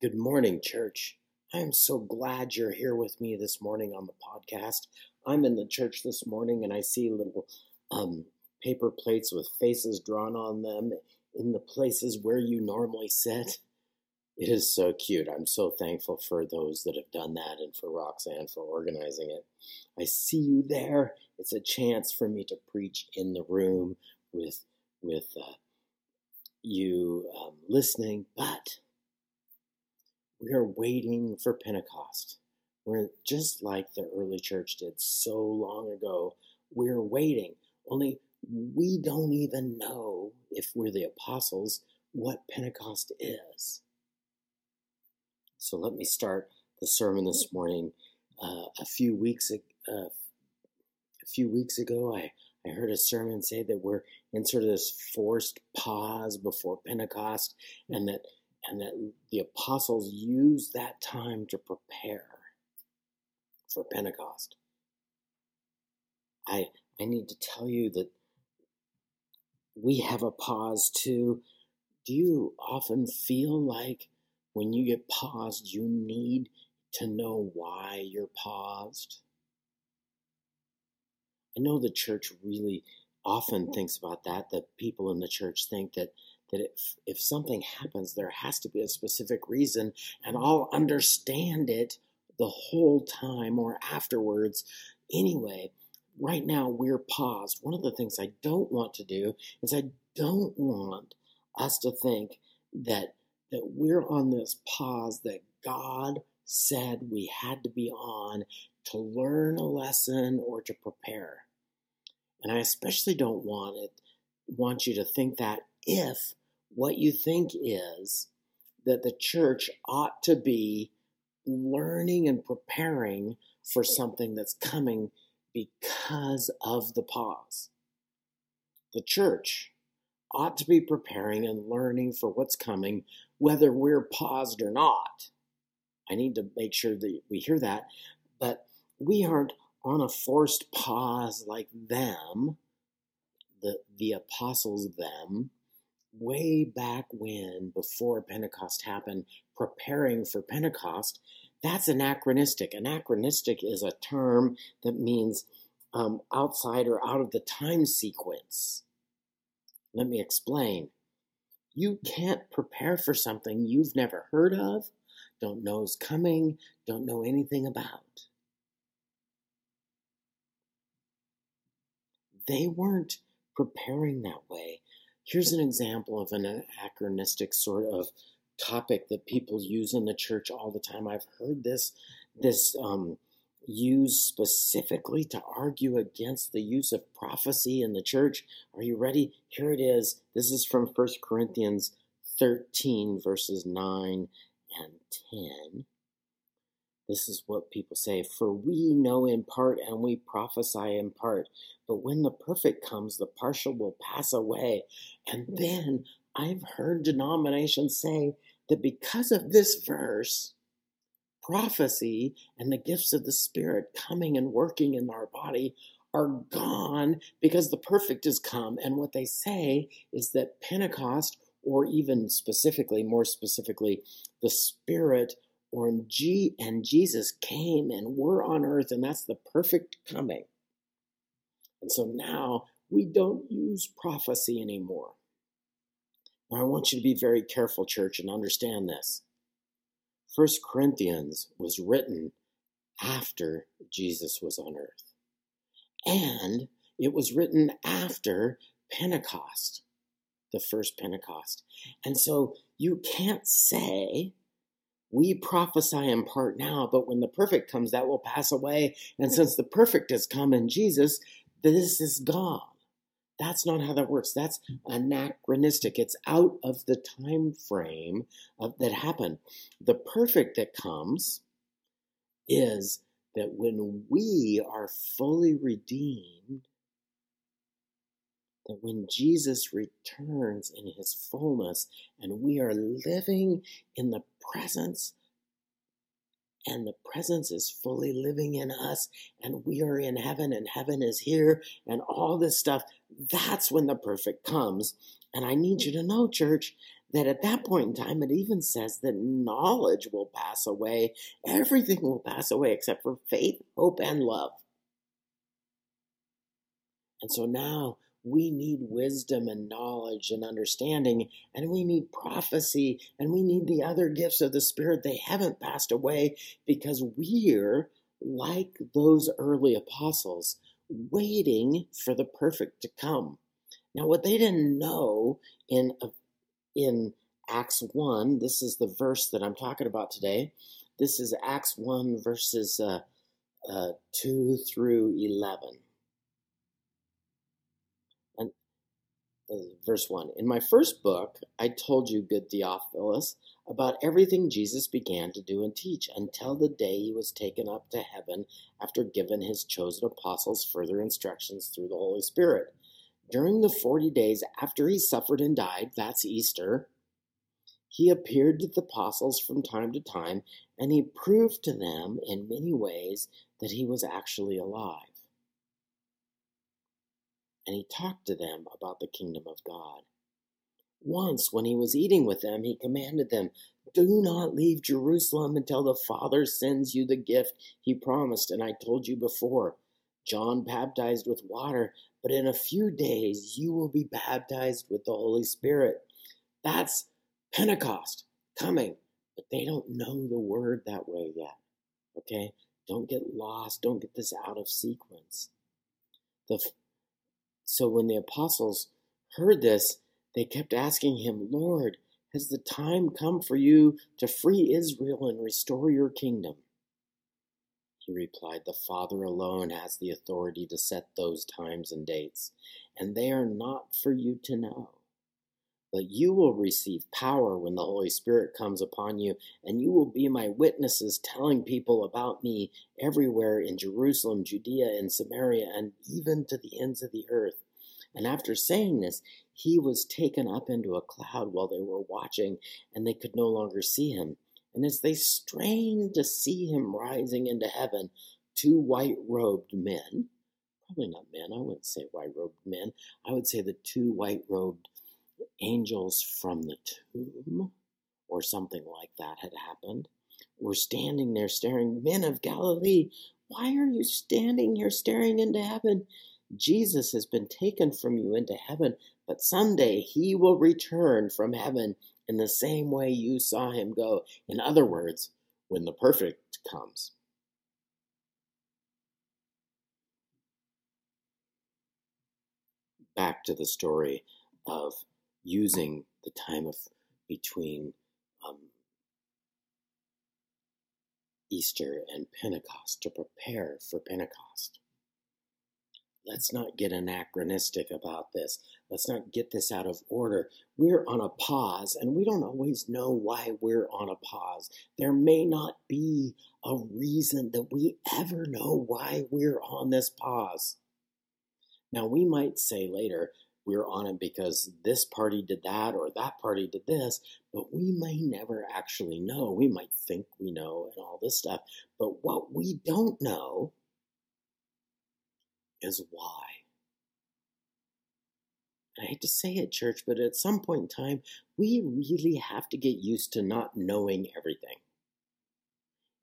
Good morning, church. I am so glad you're here with me this morning on the podcast. I'm in the church this morning and I see little um, paper plates with faces drawn on them in the places where you normally sit. It is so cute. I'm so thankful for those that have done that and for Roxanne for organizing it. I see you there. It's a chance for me to preach in the room with with uh, you um, listening, but we are waiting for Pentecost. We're just like the early church did so long ago. We're waiting. Only we don't even know if we're the apostles what Pentecost is. So let me start the sermon this morning. Uh, a few weeks uh, a few weeks ago, I, I heard a sermon say that we're in sort of this forced pause before Pentecost, and that and that the apostles used that time to prepare for Pentecost. I I need to tell you that we have a pause too. Do you often feel like when you get paused, you need to know why you're paused? I know the church really often thinks about that, that people in the church think that that if, if something happens, there has to be a specific reason, and I'll understand it the whole time or afterwards. Anyway, right now we're paused. One of the things I don't want to do is I don't want us to think that that we're on this pause that God said we had to be on to learn a lesson or to prepare. And I especially don't want it want you to think that if what you think is that the church ought to be learning and preparing for something that's coming because of the pause. The church ought to be preparing and learning for what's coming, whether we're paused or not. I need to make sure that we hear that, but we aren't on a forced pause like them, the, the apostles, them, way back when, before Pentecost happened, preparing for Pentecost, that's anachronistic. Anachronistic is a term that means um, outside or out of the time sequence. Let me explain. You can't prepare for something you've never heard of, don't know is coming, don't know anything about. They weren't preparing that way. Here's an example of an anachronistic sort of topic that people use in the church all the time. I've heard this this um, used specifically to argue against the use of prophecy in the church. Are you ready? Here it is. This is from 1 Corinthians 13, verses 9 and 10. This is what people say For we know in part and we prophesy in part. But when the perfect comes, the partial will pass away. And then I've heard denominations say that because of this verse, prophecy and the gifts of the Spirit coming and working in our body are gone because the perfect has come. And what they say is that Pentecost, or even specifically, more specifically, the Spirit or in G and Jesus came and we're on earth, and that's the perfect coming. And so now we don't use prophecy anymore. Now I want you to be very careful, church, and understand this. First Corinthians was written after Jesus was on earth. And it was written after Pentecost, the first Pentecost. And so you can't say we prophesy in part now, but when the perfect comes, that will pass away. And since the perfect has come in Jesus, this is gone. That's not how that works. That's anachronistic. It's out of the time frame of, that happened. The perfect that comes is that when we are fully redeemed, that when Jesus returns in his fullness and we are living in the presence and the presence is fully living in us and we are in heaven and heaven is here and all this stuff that's when the perfect comes and i need you to know church that at that point in time, it even says that knowledge will pass away. Everything will pass away except for faith, hope, and love. And so now we need wisdom and knowledge and understanding, and we need prophecy, and we need the other gifts of the Spirit. They haven't passed away because we're like those early apostles, waiting for the perfect to come. Now, what they didn't know in in Acts 1, this is the verse that I'm talking about today. This is Acts 1, verses uh, uh, 2 through 11. And uh, verse 1 In my first book, I told you, good Theophilus, about everything Jesus began to do and teach until the day he was taken up to heaven after giving his chosen apostles further instructions through the Holy Spirit. During the 40 days after he suffered and died, that's Easter, he appeared to the apostles from time to time, and he proved to them in many ways that he was actually alive. And he talked to them about the kingdom of God. Once, when he was eating with them, he commanded them, Do not leave Jerusalem until the Father sends you the gift he promised, and I told you before. John baptized with water, but in a few days you will be baptized with the Holy Spirit. That's Pentecost coming, but they don't know the word that way yet. Okay? Don't get lost. Don't get this out of sequence. The, so when the apostles heard this, they kept asking him, Lord, has the time come for you to free Israel and restore your kingdom? He replied, The Father alone has the authority to set those times and dates, and they are not for you to know. But you will receive power when the Holy Spirit comes upon you, and you will be my witnesses, telling people about me everywhere in Jerusalem, Judea, and Samaria, and even to the ends of the earth. And after saying this, he was taken up into a cloud while they were watching, and they could no longer see him. And as they strained to see him rising into heaven, two white robed men, probably not men, I wouldn't say white robed men, I would say the two white robed angels from the tomb, or something like that had happened, were standing there staring, Men of Galilee, why are you standing here staring into heaven? Jesus has been taken from you into heaven, but someday he will return from heaven in the same way you saw him go. In other words, when the perfect comes. Back to the story of using the time of between um, Easter and Pentecost to prepare for Pentecost. Let's not get anachronistic about this. Let's not get this out of order. We're on a pause, and we don't always know why we're on a pause. There may not be a reason that we ever know why we're on this pause. Now, we might say later, we're on it because this party did that or that party did this, but we may never actually know. We might think we know and all this stuff, but what we don't know is why. I hate to say it, church, but at some point in time, we really have to get used to not knowing everything.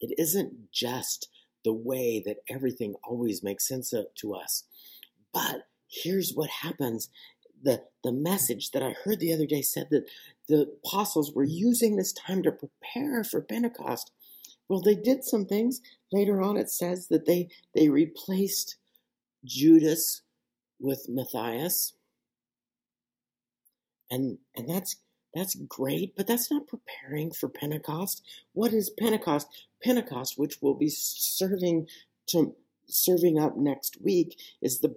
It isn't just the way that everything always makes sense to us. But here's what happens. The, the message that I heard the other day said that the apostles were using this time to prepare for Pentecost. Well, they did some things. Later on, it says that they, they replaced Judas with Matthias. And and that's that's great, but that's not preparing for Pentecost. What is Pentecost? Pentecost, which we'll be serving to serving up next week, is the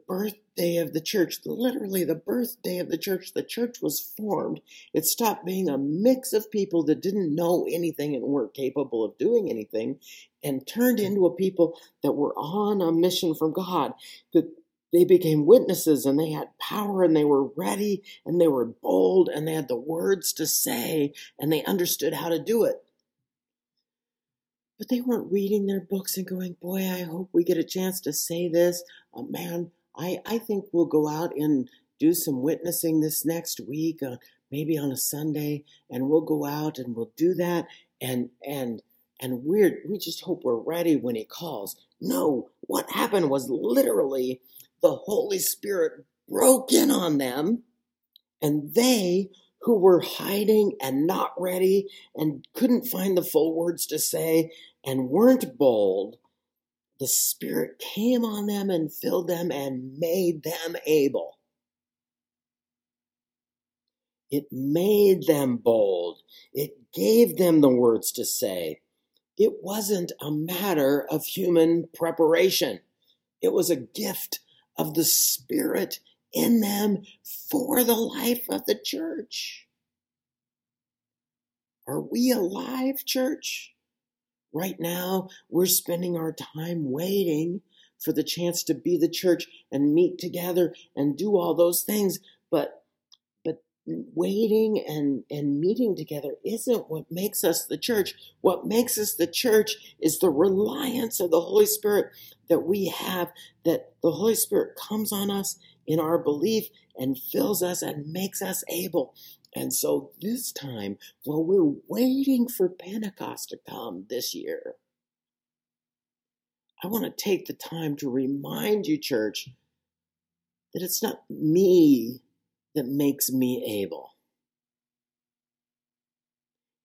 birthday of the church. Literally the birthday of the church. The church was formed. It stopped being a mix of people that didn't know anything and weren't capable of doing anything and turned into a people that were on a mission from God, that they became witnesses and they had power and they were ready and they were bold and they had the words to say and they understood how to do it. But they weren't reading their books and going, Boy, I hope we get a chance to say this. Uh, man, I, I think we'll go out and do some witnessing this next week. Uh, maybe on a Sunday and we'll go out and we'll do that and and and we're we just hope we're ready when he calls. No, what happened was literally the Holy Spirit broke in on them and they who were hiding and not ready and couldn't find the full words to say and weren't bold, the Spirit came on them and filled them and made them able. It made them bold. It gave them the words to say. It wasn't a matter of human preparation. It was a gift of the Spirit in them for the life of the church. Are we alive, church? Right now, we're spending our time waiting for the chance to be the church and meet together and do all those things. But but waiting and, and meeting together isn't what makes us the church. What makes us the church is the reliance of the Holy Spirit that we have, that the Holy Spirit comes on us in our belief and fills us and makes us able. And so this time, while we're waiting for Pentecost to come this year, I want to take the time to remind you, church, that it's not me that makes me able.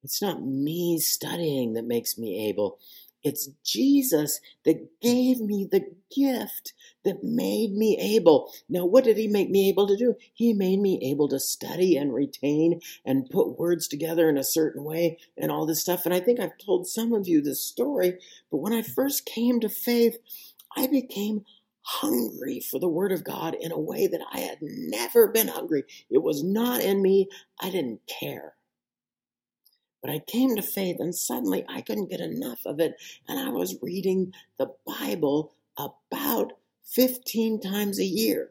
It's not me studying that makes me able. It's Jesus that gave me the gift that made me able. Now, what did he make me able to do? He made me able to study and retain and put words together in a certain way and all this stuff. And I think I've told some of you this story, but when I first came to faith, I became hungry for the Word of God in a way that I had never been hungry. It was not in me. I didn't care. But I came to faith and suddenly I couldn't get enough of it. And I was reading the Bible about 15 times a year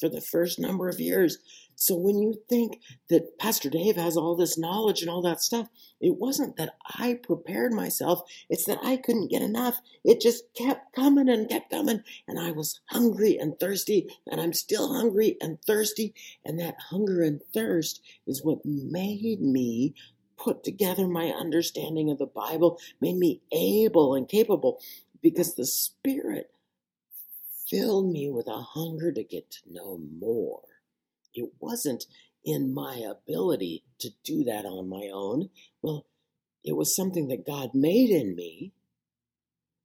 for the first number of years. So when you think that Pastor Dave has all this knowledge and all that stuff, it wasn't that I prepared myself. It's that I couldn't get enough. It just kept coming and kept coming. And I was hungry and thirsty, and I'm still hungry and thirsty. And that hunger and thirst is what made me put together my understanding of the Bible, made me able and capable because the Spirit filled me with a hunger to get to know more. It wasn't in my ability to do that on my own. Well, it was something that God made in me,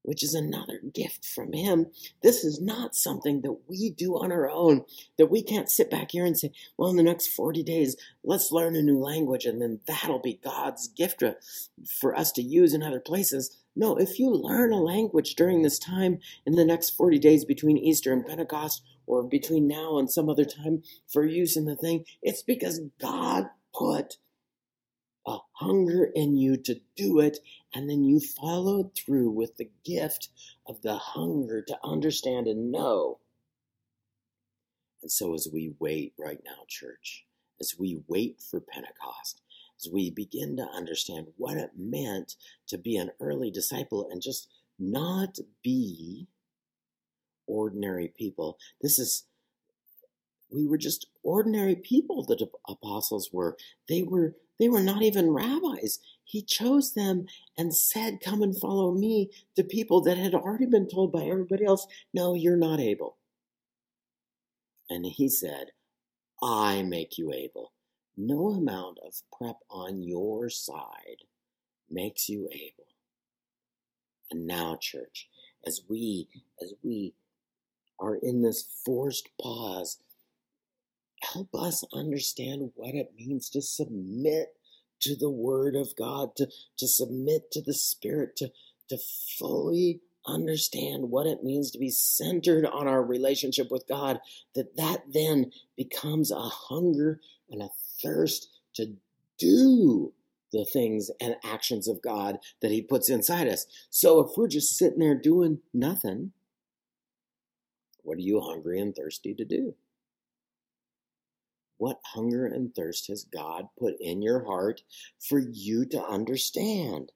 which is another gift from Him. This is not something that we do on our own, that we can't sit back here and say, well, in the next 40 days, let's learn a new language, and then that'll be God's gift for us to use in other places. No, if you learn a language during this time in the next 40 days between Easter and Pentecost, or between now and some other time for use in the thing, it's because God put a hunger in you to do it, and then you followed through with the gift of the hunger to understand and know. And so, as we wait right now, church, as we wait for Pentecost, as we begin to understand what it meant to be an early disciple and just not be ordinary people. This is, we were just ordinary people, the apostles were. They were, they were not even rabbis. He chose them and said, Come and follow me to people that had already been told by everybody else, No, you're not able. And he said, I make you able. No amount of prep on your side makes you able. And now, church, as we as we are in this forced pause, help us understand what it means to submit to the Word of God, to, to submit to the Spirit, to, to fully understand what it means to be centered on our relationship with God, that that then becomes a hunger and a thirst to do the things and actions of God that He puts inside us. So if we're just sitting there doing nothing, what are you hungry and thirsty to do? What hunger and thirst has God put in your heart for you to understand?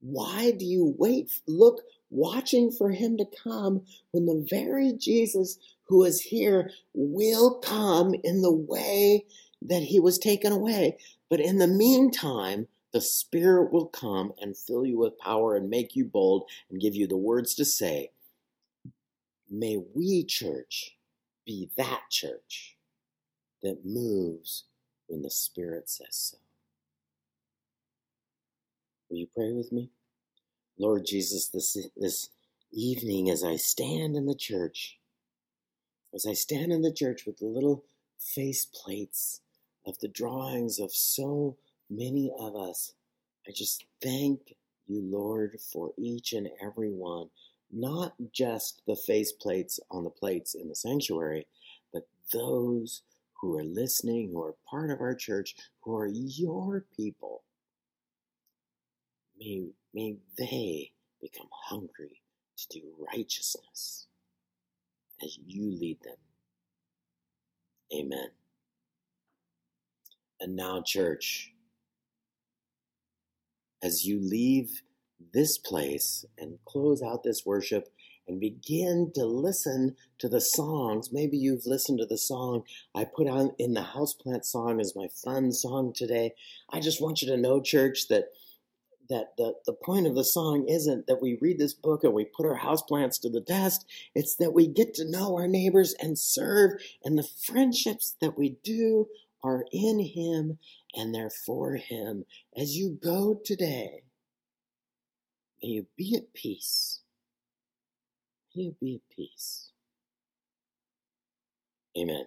Why do you wait, look, watching for Him to come when the very Jesus who is here will come in the way that he was taken away. But in the meantime, the Spirit will come and fill you with power and make you bold and give you the words to say. May we, church, be that church that moves when the Spirit says so. Will you pray with me? Lord Jesus, this, this evening as I stand in the church, as I stand in the church with the little face plates of the drawings of so many of us, I just thank you, Lord, for each and every one, not just the face plates on the plates in the sanctuary, but those who are listening, who are part of our church, who are your people. May, may they become hungry to do righteousness as you lead them. Amen. And now, church, as you leave this place and close out this worship and begin to listen to the songs. Maybe you've listened to the song I put on in the houseplant song as my fun song today. I just want you to know, church, that that the, the point of the song isn't that we read this book and we put our houseplants to the test. It's that we get to know our neighbors and serve, and the friendships that we do are in Him and they're for Him. As you go today, may you be at peace. May you be at peace. Amen.